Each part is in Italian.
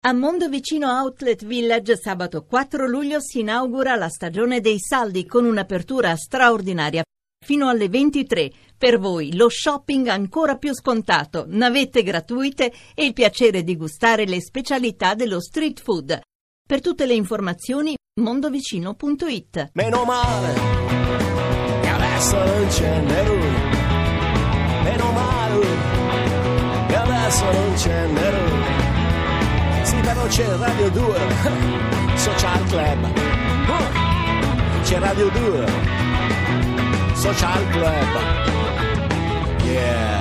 A Mondovicino Outlet Village sabato 4 luglio si inaugura la stagione dei saldi con un'apertura straordinaria fino alle 23. Per voi lo shopping ancora più scontato, navette gratuite e il piacere di gustare le specialità dello street food. Per tutte le informazioni mondovicino.it. Meno male che adesso non c'è Nerù. Meno male che adesso non c'è Nerù. Però c'è Radio 2, Social Club. C'è Radio 2, Social Club. Yeah.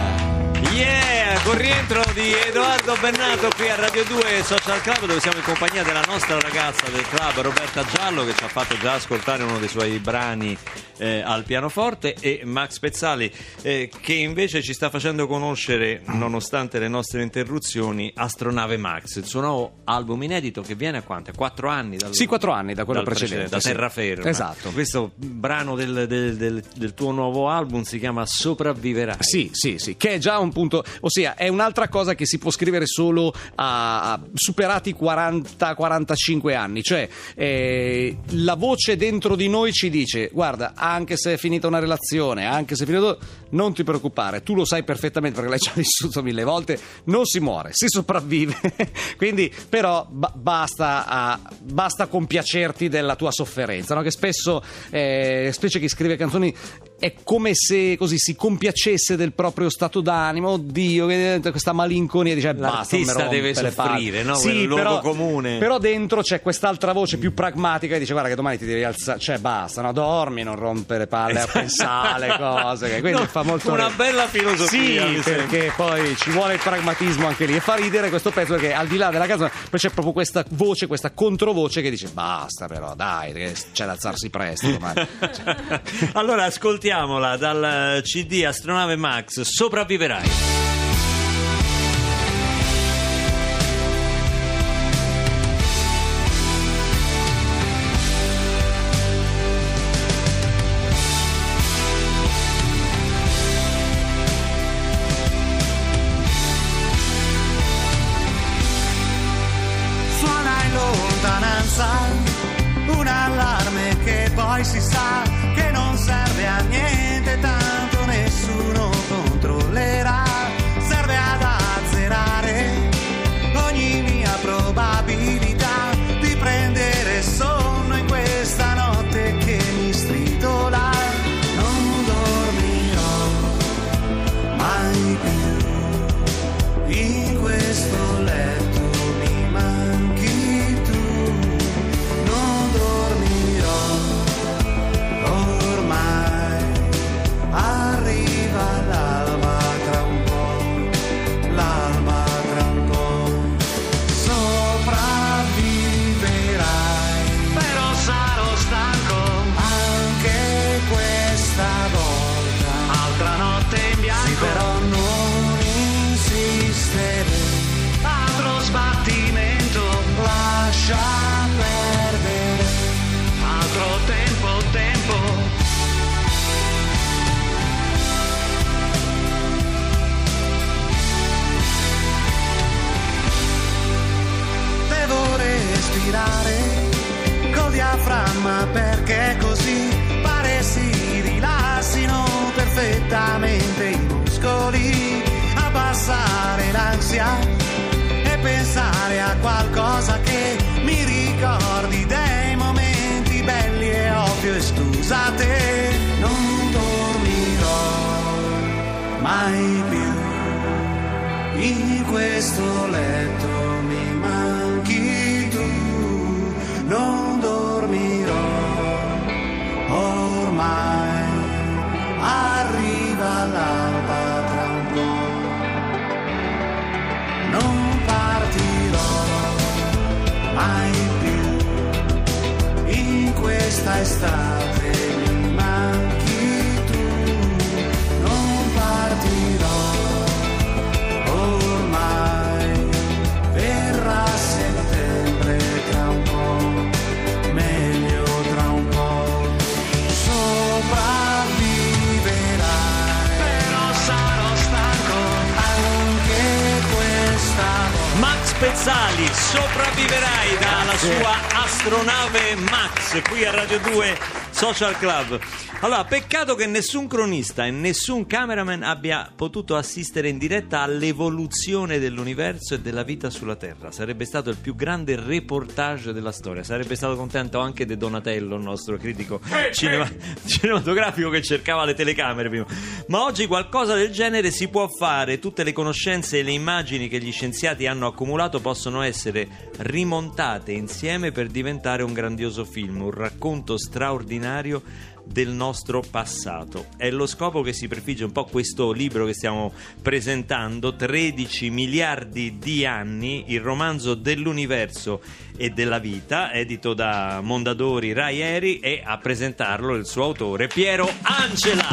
Yeah, con rientro di Edoardo Bennato qui a Radio 2 Social Club dove siamo in compagnia della nostra ragazza del club Roberta Giallo che ci ha fatto già ascoltare uno dei suoi brani eh, al pianoforte e Max Pezzali eh, che invece ci sta facendo conoscere nonostante le nostre interruzioni Astronave Max, il suo nuovo album inedito che viene a quanto? A quattro anni? Dal, Sì, quattro anni da quello dal precedente, Da terraferma. Esatto. Questo brano del, del- del- del tuo nuovo album si chiama Sopravviverai. Sì, sì, sì, che è già un punto, ossia è un'altra cosa che si può scrivere solo a, a superati 40-45 anni, cioè eh, la voce dentro di noi ci dice guarda, anche se è finita una relazione, anche se è finito, non ti preoccupare, tu lo sai perfettamente perché l'hai già vissuto mille volte, non si muore, si sopravvive, quindi però ba- basta, ah, basta compiacerti della tua sofferenza, no? che spesso, eh, specie chi scrive canzoni, è come se così si compiacesse del proprio stato d'animo, oddio, questa malinconia, dice basta. L'artista rompe deve soffrire, no? Sì, Quel luogo però, comune. Però dentro c'è quest'altra voce più pragmatica che dice guarda che domani ti devi alzare, cioè basta, no? dormi, non rompere palle a pensare alle cose, che quindi No, fa molto una ridere. bella filosofia, Sì, perché poi ci vuole il pragmatismo anche lì e fa ridere questo pezzo perché al di là della canzone poi c'è proprio questa voce, questa controvoce che dice basta però, dai, c'è da alzarsi presto domani. allora ascoltiamola dal CD Astronave Max Sopravviverai. Qualcosa che mi ricordi dei momenti belli e ovvio e scusate, non dormirò mai più in questo letto estate mi manchi tu, non partirò ormai verrà settembre tra un po', meglio tra un po', sopravviverai, però sarò stanco anche questa volta. Max Pezzali, sopravviverai dalla sua astronave Max qui a Radio 2 Social Club. Allora, peccato che nessun cronista e nessun cameraman abbia potuto assistere in diretta all'evoluzione dell'universo e della vita sulla Terra. Sarebbe stato il più grande reportage della storia. Sarebbe stato contento anche De Donatello, il nostro critico cinema- cinematografico che cercava le telecamere prima. Ma oggi qualcosa del genere si può fare. Tutte le conoscenze e le immagini che gli scienziati hanno accumulato possono essere rimontate insieme per diventare un grandioso film, un racconto straordinario del nostro passato. È lo scopo che si prefigge un po' questo libro che stiamo presentando, 13 miliardi di anni, il romanzo dell'universo e della vita, edito da Mondadori Raieri e a presentarlo il suo autore Piero Angela.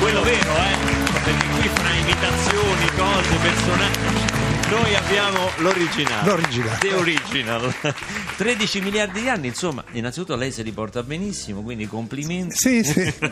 Quello vero, eh? Perché qui fra imitazioni, cose, personaggi noi abbiamo l'originale. L'originale. The original. 13 miliardi di anni, insomma, innanzitutto lei se li porta benissimo, quindi complimenti. Sì, sì.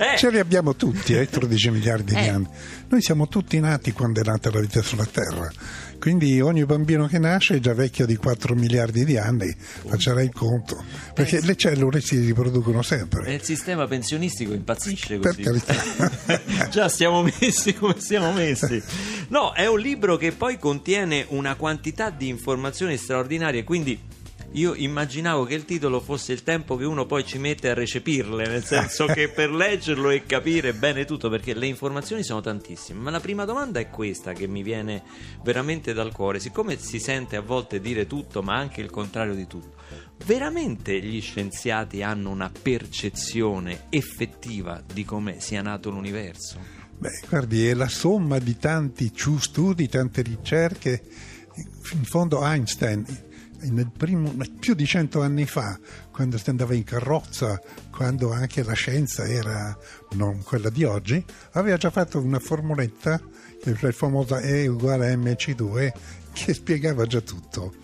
Eh, Ce li abbiamo tutti, eh, 13 miliardi di Eh. anni. Noi siamo tutti nati quando è nata la vita sulla Terra. Quindi ogni bambino che nasce è già vecchio di 4 miliardi di anni, facciare il conto. Perché le cellule si riproducono e sempre. il sistema pensionistico impazzisce Per così. carità. Già stiamo messi come siamo messi. No, è un libro che poi contiene una quantità di informazioni straordinarie, quindi io immaginavo che il titolo fosse il tempo che uno poi ci mette a recepirle, nel senso che per leggerlo e capire bene tutto, perché le informazioni sono tantissime. Ma la prima domanda è questa che mi viene veramente dal cuore, siccome si sente a volte dire tutto, ma anche il contrario di tutto. Veramente gli scienziati hanno una percezione effettiva di come sia nato l'universo? Beh, guardi, è la somma di tanti studi, tante ricerche. In fondo Einstein, primo, più di cento anni fa, quando si andava in carrozza, quando anche la scienza era non quella di oggi, aveva già fatto una formuletta, il famosa E uguale a MC2, che spiegava già tutto.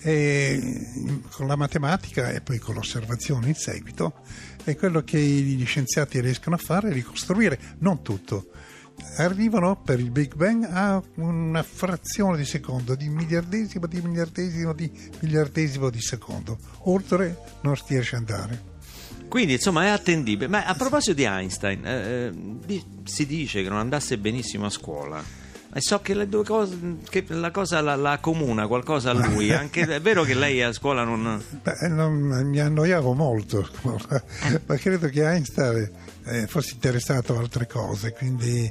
E con la matematica e poi con l'osservazione in seguito è quello che gli scienziati riescono a fare, ricostruire, non tutto. Arrivano per il Big Bang a una frazione di secondo, di miliardesimo di miliardesimo di miliardesimo di secondo. Oltre non si riesce ad andare. Quindi insomma è attendibile. Ma a proposito di Einstein, eh, eh, di- si dice che non andasse benissimo a scuola. E so che, le due cose, che la cosa la, la accomuna qualcosa a lui. Anche, è vero che lei a scuola non. Beh, non- mi annoiavo molto, a scuola, ma credo che Einstein eh, fosse interessato a altre cose, quindi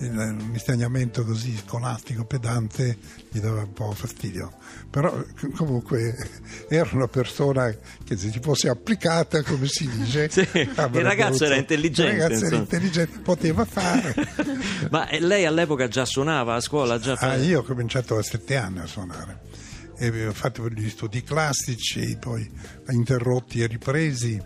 il- un insegnamento così scolastico, pedante, gli dava un po' fastidio. Però comunque era una persona che se ci fosse applicata, come si dice... Sì, il ragazzo era intelligente, Il ragazzo era intelligente, poteva fare. Ma eh, lei all'epoca già suonava a scuola? Già Ah, io ho cominciato a sette anni a suonare e ho fatto gli studi classici, poi interrotti e ripresi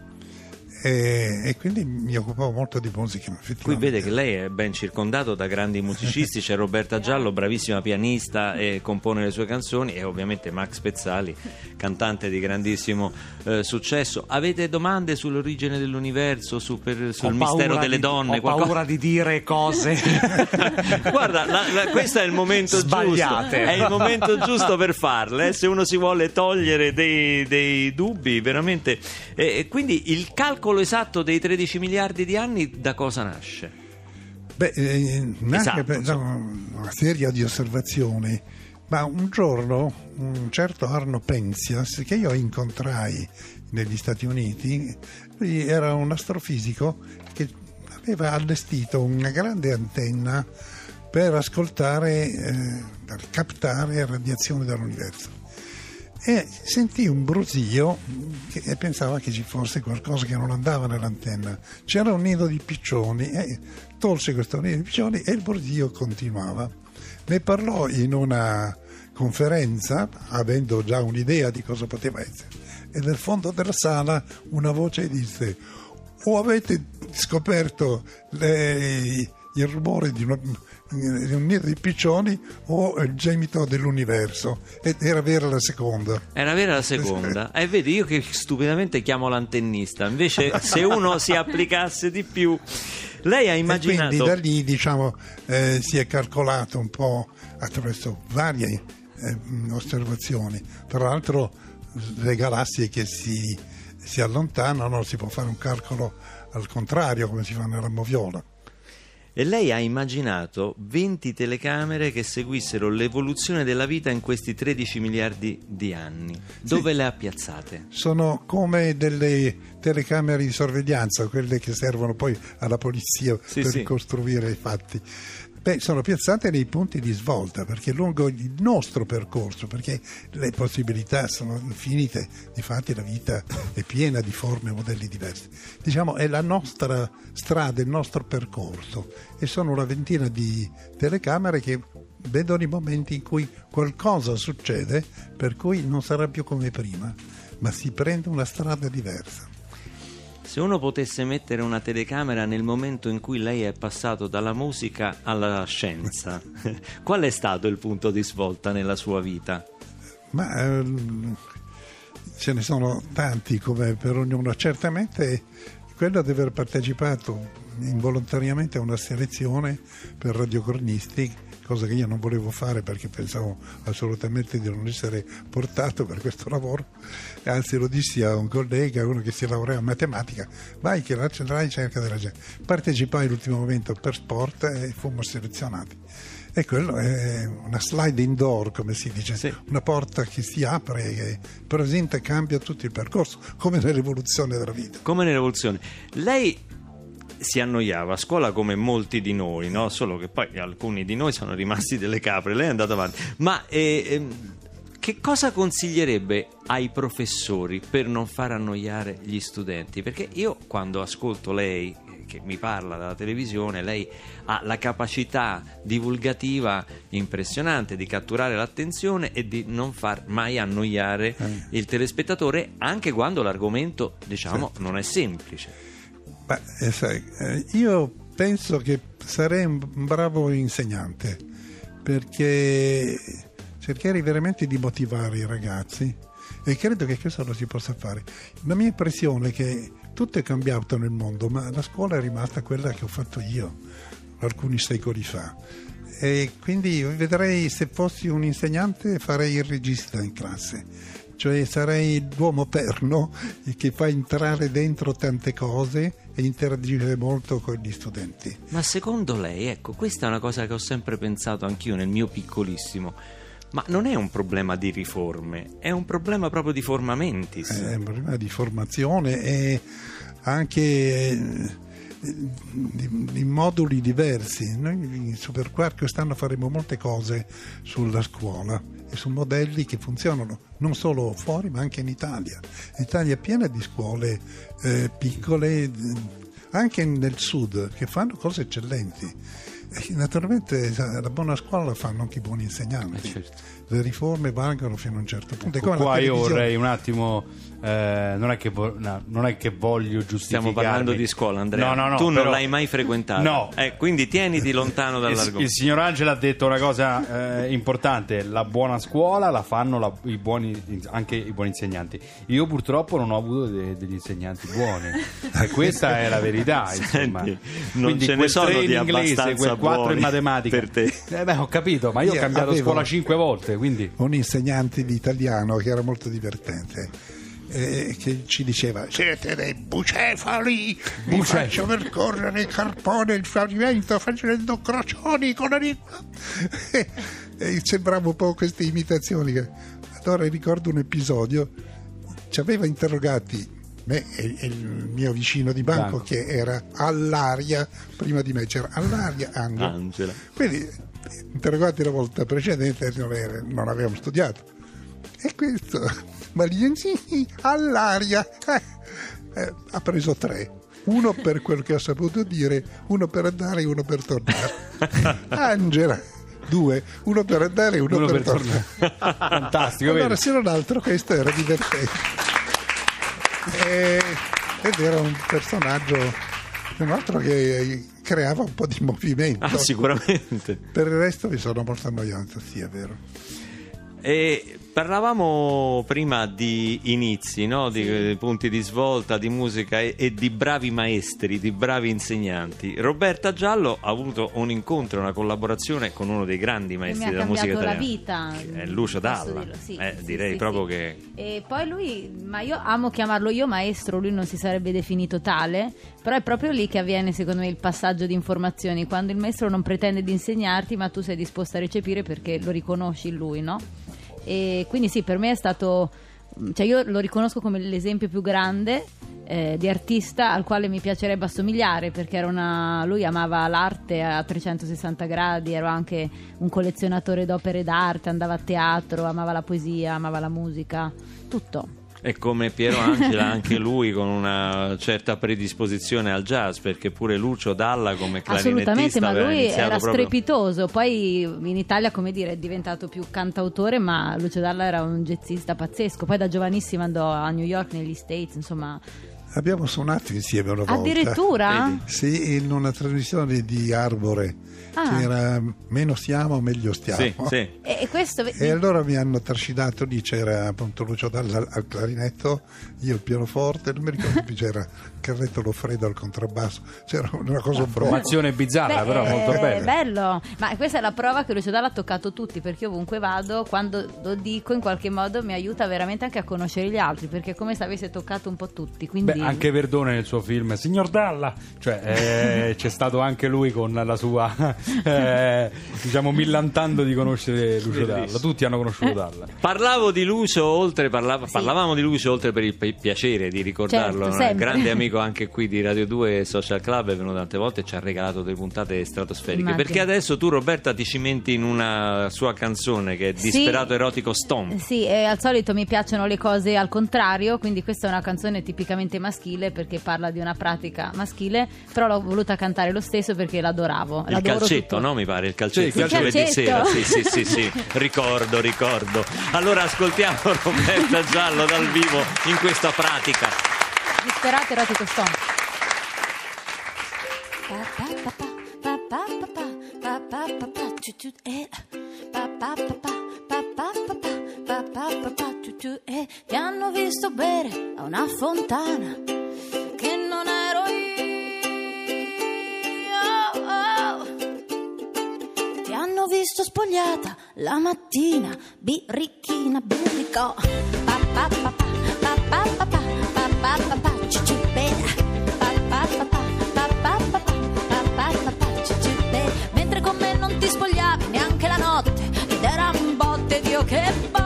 e, e quindi mi occupavo molto di musica. Qui vede che lei è ben circondato da grandi musicisti, c'è Roberta Giallo, bravissima pianista e compone le sue canzoni e ovviamente Max Pezzali, cantante di grandissimo eh, successo. Avete domande sull'origine dell'universo, su- per- sul Ho mistero delle di- donne? Ho qualcosa- paura di dire cose. Guarda, la- la- questo è il momento Sbagliate. giusto. È il momento giusto per farle. eh, Se uno si vuole togliere dei, dei dubbi, veramente. E, e quindi il calcolo esatto dei 13 miliardi di anni da cosa nasce? Beh, eh, nasce Esatto, da una serie di osservazioni, ma un giorno un certo Arno Penzias, che io incontrai negli Stati Uniti, lui era un astrofisico che aveva allestito una grande antenna per ascoltare, eh, per captare radiazioni dall'universo. E sentì un brusio e pensava che ci fosse qualcosa che non andava nell'antenna. C'era un nido di piccioni e tolse questo nido di piccioni e il brusio continuava. Ne parlò in una conferenza, avendo già un'idea di cosa poteva essere. E nel fondo della sala una voce disse: O avete scoperto le- il rumore di, una- di un nido di piccioni o il gemito dell'universo? Ed era vera la seconda. Era vera la seconda. E vedi, io che stupidamente chiamo l'antennista. Invece, se uno si applicasse di più. Lei ha E immaginato. quindi da lì diciamo, eh, si è calcolato un po' attraverso varie eh, osservazioni. Tra l'altro le galassie che si, si allontanano si può fare un calcolo al contrario come si fa nella moviola. E lei ha immaginato 20 telecamere che seguissero l'evoluzione della vita in questi 13 miliardi di anni. Dove le ha piazzate? Sono come delle telecamere di sorveglianza, quelle che servono poi alla polizia Sì, per sì. ricostruire i fatti. Beh, sono piazzate nei punti di svolta perché lungo il nostro percorso, perché le possibilità sono infinite, difatti la vita è piena di forme e modelli diversi. Diciamo è la nostra strada, il nostro percorso e sono una ventina di telecamere che vedono i momenti in cui qualcosa succede per cui non sarà più come prima, ma si prende una strada diversa. Se uno potesse mettere una telecamera nel momento in cui lei è passato dalla musica alla scienza, qual è stato il punto di svolta nella sua vita? Ma ehm, ce ne sono tanti come per ognuno. Certamente quello di aver partecipato involontariamente a una selezione per radiocronisti, cosa che io non volevo fare perché pensavo assolutamente di non essere portato per questo lavoro. Anzi lo dissi a un collega, uno che si laurea in matematica, vai che la centrale ricerca della gente. Partecipai all'ultimo momento per sport e fummo selezionati. E quello è una sliding door, come si dice, Sì. una porta che si apre e presenta e cambia tutto il percorso, come nell'evoluzione della vita. Come nell'evoluzione. Lei si annoiava a scuola come molti di noi, no? solo che poi alcuni di noi sono rimasti delle capre, lei è andato avanti. Ma eh, ehm, che cosa consiglierebbe ai professori per non far annoiare gli studenti? Perché io quando ascolto lei eh, che mi parla dalla televisione, lei ha la capacità divulgativa impressionante di catturare l'attenzione e di non far mai annoiare il telespettatore anche quando l'argomento, diciamo, non è semplice. Ma, eh, sai, eh, io penso che sarei un bravo insegnante perché cercherei veramente di motivare i ragazzi e credo che questo lo si possa fare. La mia impressione è che tutto è cambiato nel mondo, ma la scuola è rimasta quella che ho fatto io alcuni secoli fa. E quindi vedrei se fossi un insegnante farei il regista in classe, cioè sarei l'uomo perno che fa entrare dentro tante cose e interagire molto con gli studenti. Ma secondo lei, ecco, questa è una cosa che ho sempre pensato anch'io nel mio piccolissimo. Ma non è un problema di riforme, è un problema proprio di formamentis. È un problema di formazione e anche eh, di, di moduli diversi. Noi in Superquark quest'anno faremo molte cose sulla scuola e su modelli che funzionano non solo fuori ma anche in Italia. L'Italia è piena di scuole eh, piccole, anche nel sud, che fanno cose eccellenti. Naturalmente la buona scuola la fanno anche i buoni insegnanti. Eh, certo. Le riforme valgono fino a un certo punto. La Qua io vorrei un attimo. eh, non, è che vo- no, non è che voglio giustificarmi. Stiamo parlando di scuola, Andrea. No, no, no. tu non però- l'hai mai frequentata. No. Eh, quindi tieniti lontano Il, il dall'argomento. signor Angela ha detto una cosa eh, importante: la buona scuola la fanno la- i buoni, anche i buoni insegnanti. Io purtroppo non ho avuto de- degli insegnanti buoni, e questa è la verità. Insomma. Senti, non Quindi ce ne sono di inglese, abbastanza quel 4 buoni in matematica. per te. Eh beh, ho capito, ma io ho Io cambiato avevo- scuola cinque volte, quindi. un insegnante di italiano che era molto divertente eh, che ci diceva siete dei bucefali vi Bucefali. faccio percorrere il carpone il pavimento facendo crocioni con la lingua e, e sembrava un po' queste imitazioni allora ricordo un episodio ci aveva interrogati me e, e il mio vicino di banco, Banco. che era all'aria prima di me c'era all'aria Angelo Angela. quindi, interrogati la volta precedente, non, era- non avevamo studiato. E questo, ma gli sì, all'aria, eh, eh, ha preso tre. Uno per quel che ha saputo dire, uno per andare e uno per tornare. Angela, due, uno per andare e uno, Uno per, per tornare. Fantastico, Allora, vedi? se non altro, questo era divertente. E- ed era un personaggio, non altro che creava un po' di movimento. Ah, sicuramente. Per il resto mi sono molto annoiato, sì, è vero. E Parlavamo prima di inizi, no? di eh, punti di svolta, di musica e, e di bravi maestri, di bravi insegnanti. Roberta Giallo ha avuto un incontro, una collaborazione con uno dei grandi mi maestri ha della musica cambiato la italiana. vita. È Lucio Dalla. dirlo, sì, Eh, sì, direi sì, proprio sì. che E poi lui, ma io amo chiamarlo io maestro, lui non si sarebbe definito tale, però è proprio lì che avviene secondo me il passaggio di informazioni, quando il maestro non pretende di insegnarti, ma tu sei disposto a recepire perché lo riconosci in lui, no? E quindi sì, per me è stato, cioè io lo riconosco come l'esempio più grande eh, di artista al quale mi piacerebbe assomigliare perché una, lui amava l'arte a 360 gradi, era anche un collezionatore d'opere d'arte, andava a teatro, amava la poesia, amava la musica, tutto. È come Piero Angela, anche lui con una certa predisposizione al jazz, perché pure Lucio Dalla come Assolutamente, clarinettista ma aveva lui era proprio... strepitoso. Poi in Italia, come dire, è diventato più cantautore, ma Lucio Dalla era un jazzista pazzesco. Poi da giovanissimo andò a New York, negli States, insomma. Abbiamo suonato insieme una volta. Addirittura? Vedi? Sì, in una trasmissione di Arbore. Ah. C'era meno stiamo, meglio stiamo. Sì, sì. E, questo E allora mi hanno trascinato lì, c'era appunto Lucio Dalla al clarinetto, io al pianoforte, non mi ricordo più c'era Carletto Loffredo al contrabbasso, c'era una cosa brutta. Formazione bizzarra, Beh, però molto eh, bella. bello, ma questa è la prova che Lucio Dalla ha toccato tutti perché ovunque vado, quando lo dico in qualche modo mi aiuta veramente anche a conoscere gli altri perché è come se avesse toccato un po' tutti. Quindi Beh, anche Verdone nel suo film Signor Dalla, cioè eh, c'è stato anche lui con la sua, eh, diciamo, millantando di conoscere Lucio Dalla. Tutti hanno conosciuto Dalla. Parlavo di Lucio oltre, parlava- parlavamo di Lucio oltre per il pi- piacere di ricordarlo, Certo, un grande amico anche qui di Radio 2 e Social Club, è venuto tante volte e ci ha regalato delle puntate stratosferiche. Immagino. Perché adesso tu Roberta ti cimenti in una sua canzone che è Sì. Disperato Erotico Stomp. Sì, e al solito mi piacciono le cose al contrario, quindi questa è una canzone tipicamente maschile perché parla di una pratica maschile, però l'ho voluta cantare lo stesso perché l'adoravo. L'adoro calcetto, no? Mi pare il calcetto, Sì, il il giovedì calcetto. sera. Sì, sì, sì, sì. ricordo, ricordo. Allora ascoltiamo Roberta Giallo dal vivo in questa pratica. Disperato erotico stomp. Ti hanno visto bere a una fontana che non ero io. L'hanno visto spogliata la mattina, birichina, birricò. Pa pa pa pa, pa pa pa pa, pa pa pa pa, cicipeda. Pa pa pa pa, pa pa pa pa, pa pa pa pa, cicipeda. Mentre con me non ti spogliavi neanche la notte, ed era un botte, Dio che botte.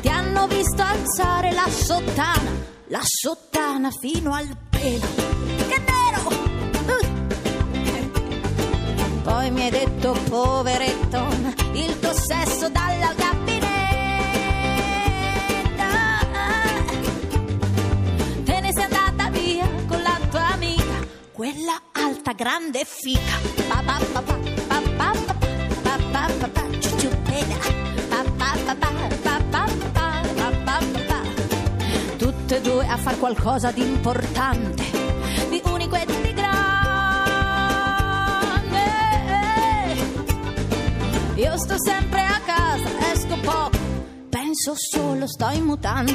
Ti hanno visto alzare la sottana, la sottana fino al pelo. Mi hai detto, poveretto, il tuo sesso dalla gabinetta. Te ne sei andata via con la tua amica, quella alta, grande e fica. Pa, pa, pa, pa, pa, pa, pa, pa, pa, pa. Tutte e due a far qualcosa di importante, Io sto sempre a casa, esco poco, penso solo, sto in mutande.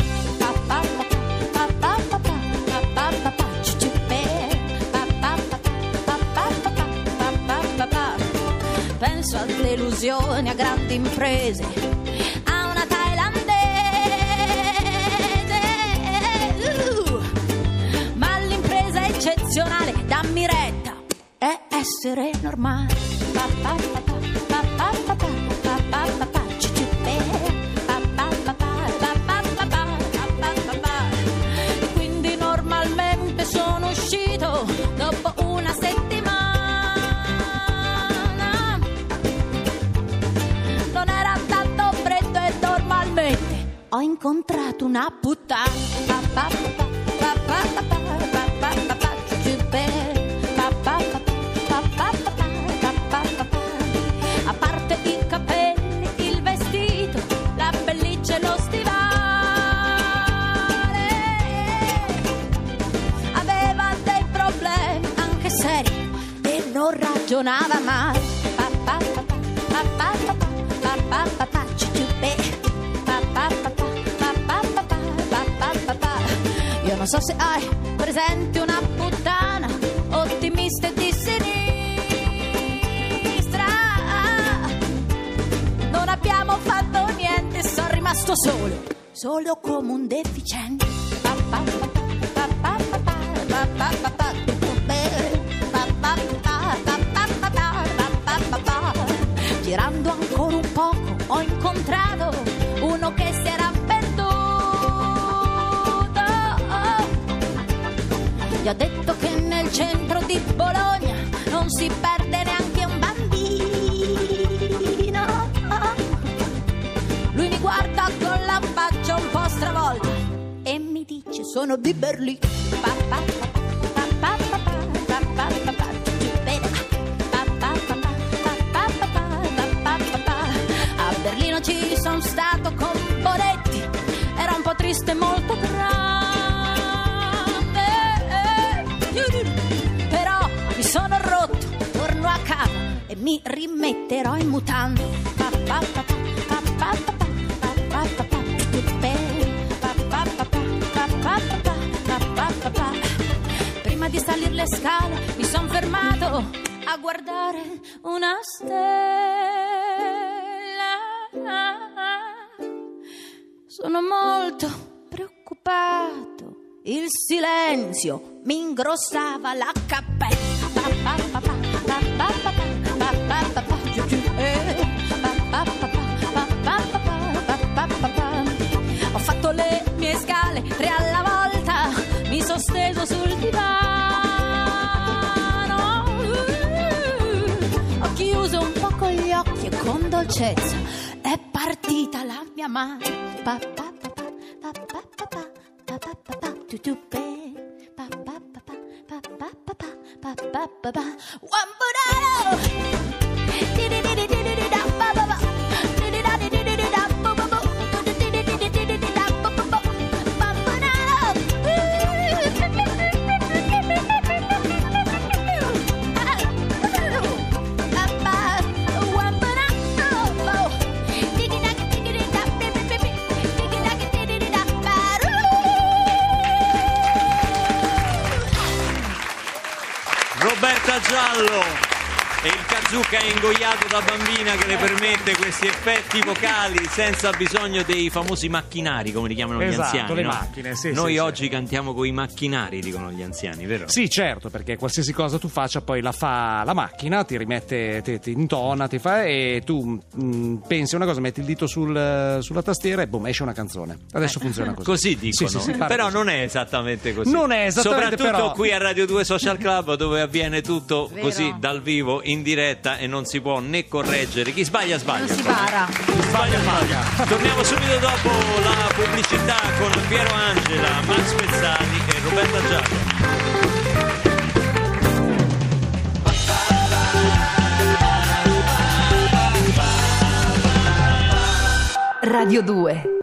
Penso a delusioni, a grandi imprese, a una thailandese. Ma l'impresa eccezionale, dammi retta, è essere normale. Quindi normalmente sono uscito dopo una settimana. Non era tanto freddo e normalmente ho incontrato una puttana. non ragionava mai. Io non so se hai presente una puttana ottimista e di sinistra. Non abbiamo fatto niente, sono rimasto solo, solo come un deficiente. Girando ancora un poco ho incontrato uno che si era perduto. Gli ho detto che nel centro di Bologna non si perde neanche un bambino. Lui mi guarda con la faccia un po' stravolta e mi dice sono di Berlino. Torino ci sono stato con Boretti, era un po' triste e molto grande. Però mi sono rotto, torno a casa e mi rimetterò in mutande. Prima di salire le scale mi sono fermato a guardare una stella. Sono molto preoccupato. Il silenzio mi ingrossava la cappella. Ho fatto le mie scale tre alla volta, mi sono steso sul divano. Ho chiuso un po' con gli occhi e con dolcezza partita la mia mano. Pa, pa, pa, pa, pa, pa, pa, pa, pa, pa, pa, pa, tu, tu, pe. Pa, ballo! È ingoiato da bambina che le permette questi effetti vocali senza bisogno dei famosi macchinari come li chiamano gli Esatto, anziani le no? macchine, sì, noi sì, oggi cantiamo con i macchinari dicono gli anziani vero? Sì, certo, perché qualsiasi cosa tu faccia poi la fa la macchina, ti rimette, ti, ti intona, ti fa e tu mm, pensi una cosa, metti il dito sul- sulla tastiera e boom, esce una canzone. Adesso funziona così. Eh, Così dicono, Sì, sì, sì, però così. non è esattamente così. Non è esattamente, Soprattutto però- qui a Radio 2 Social Club dove avviene tutto Vero. così dal vivo, in diretta e non si può né correggere. Chi sbaglia sbaglia. Non si para. Sbaglia sbaglia. Torniamo subito dopo la pubblicità con Piero Angela, Max Pezzali e Roberta Giallo. Radio 2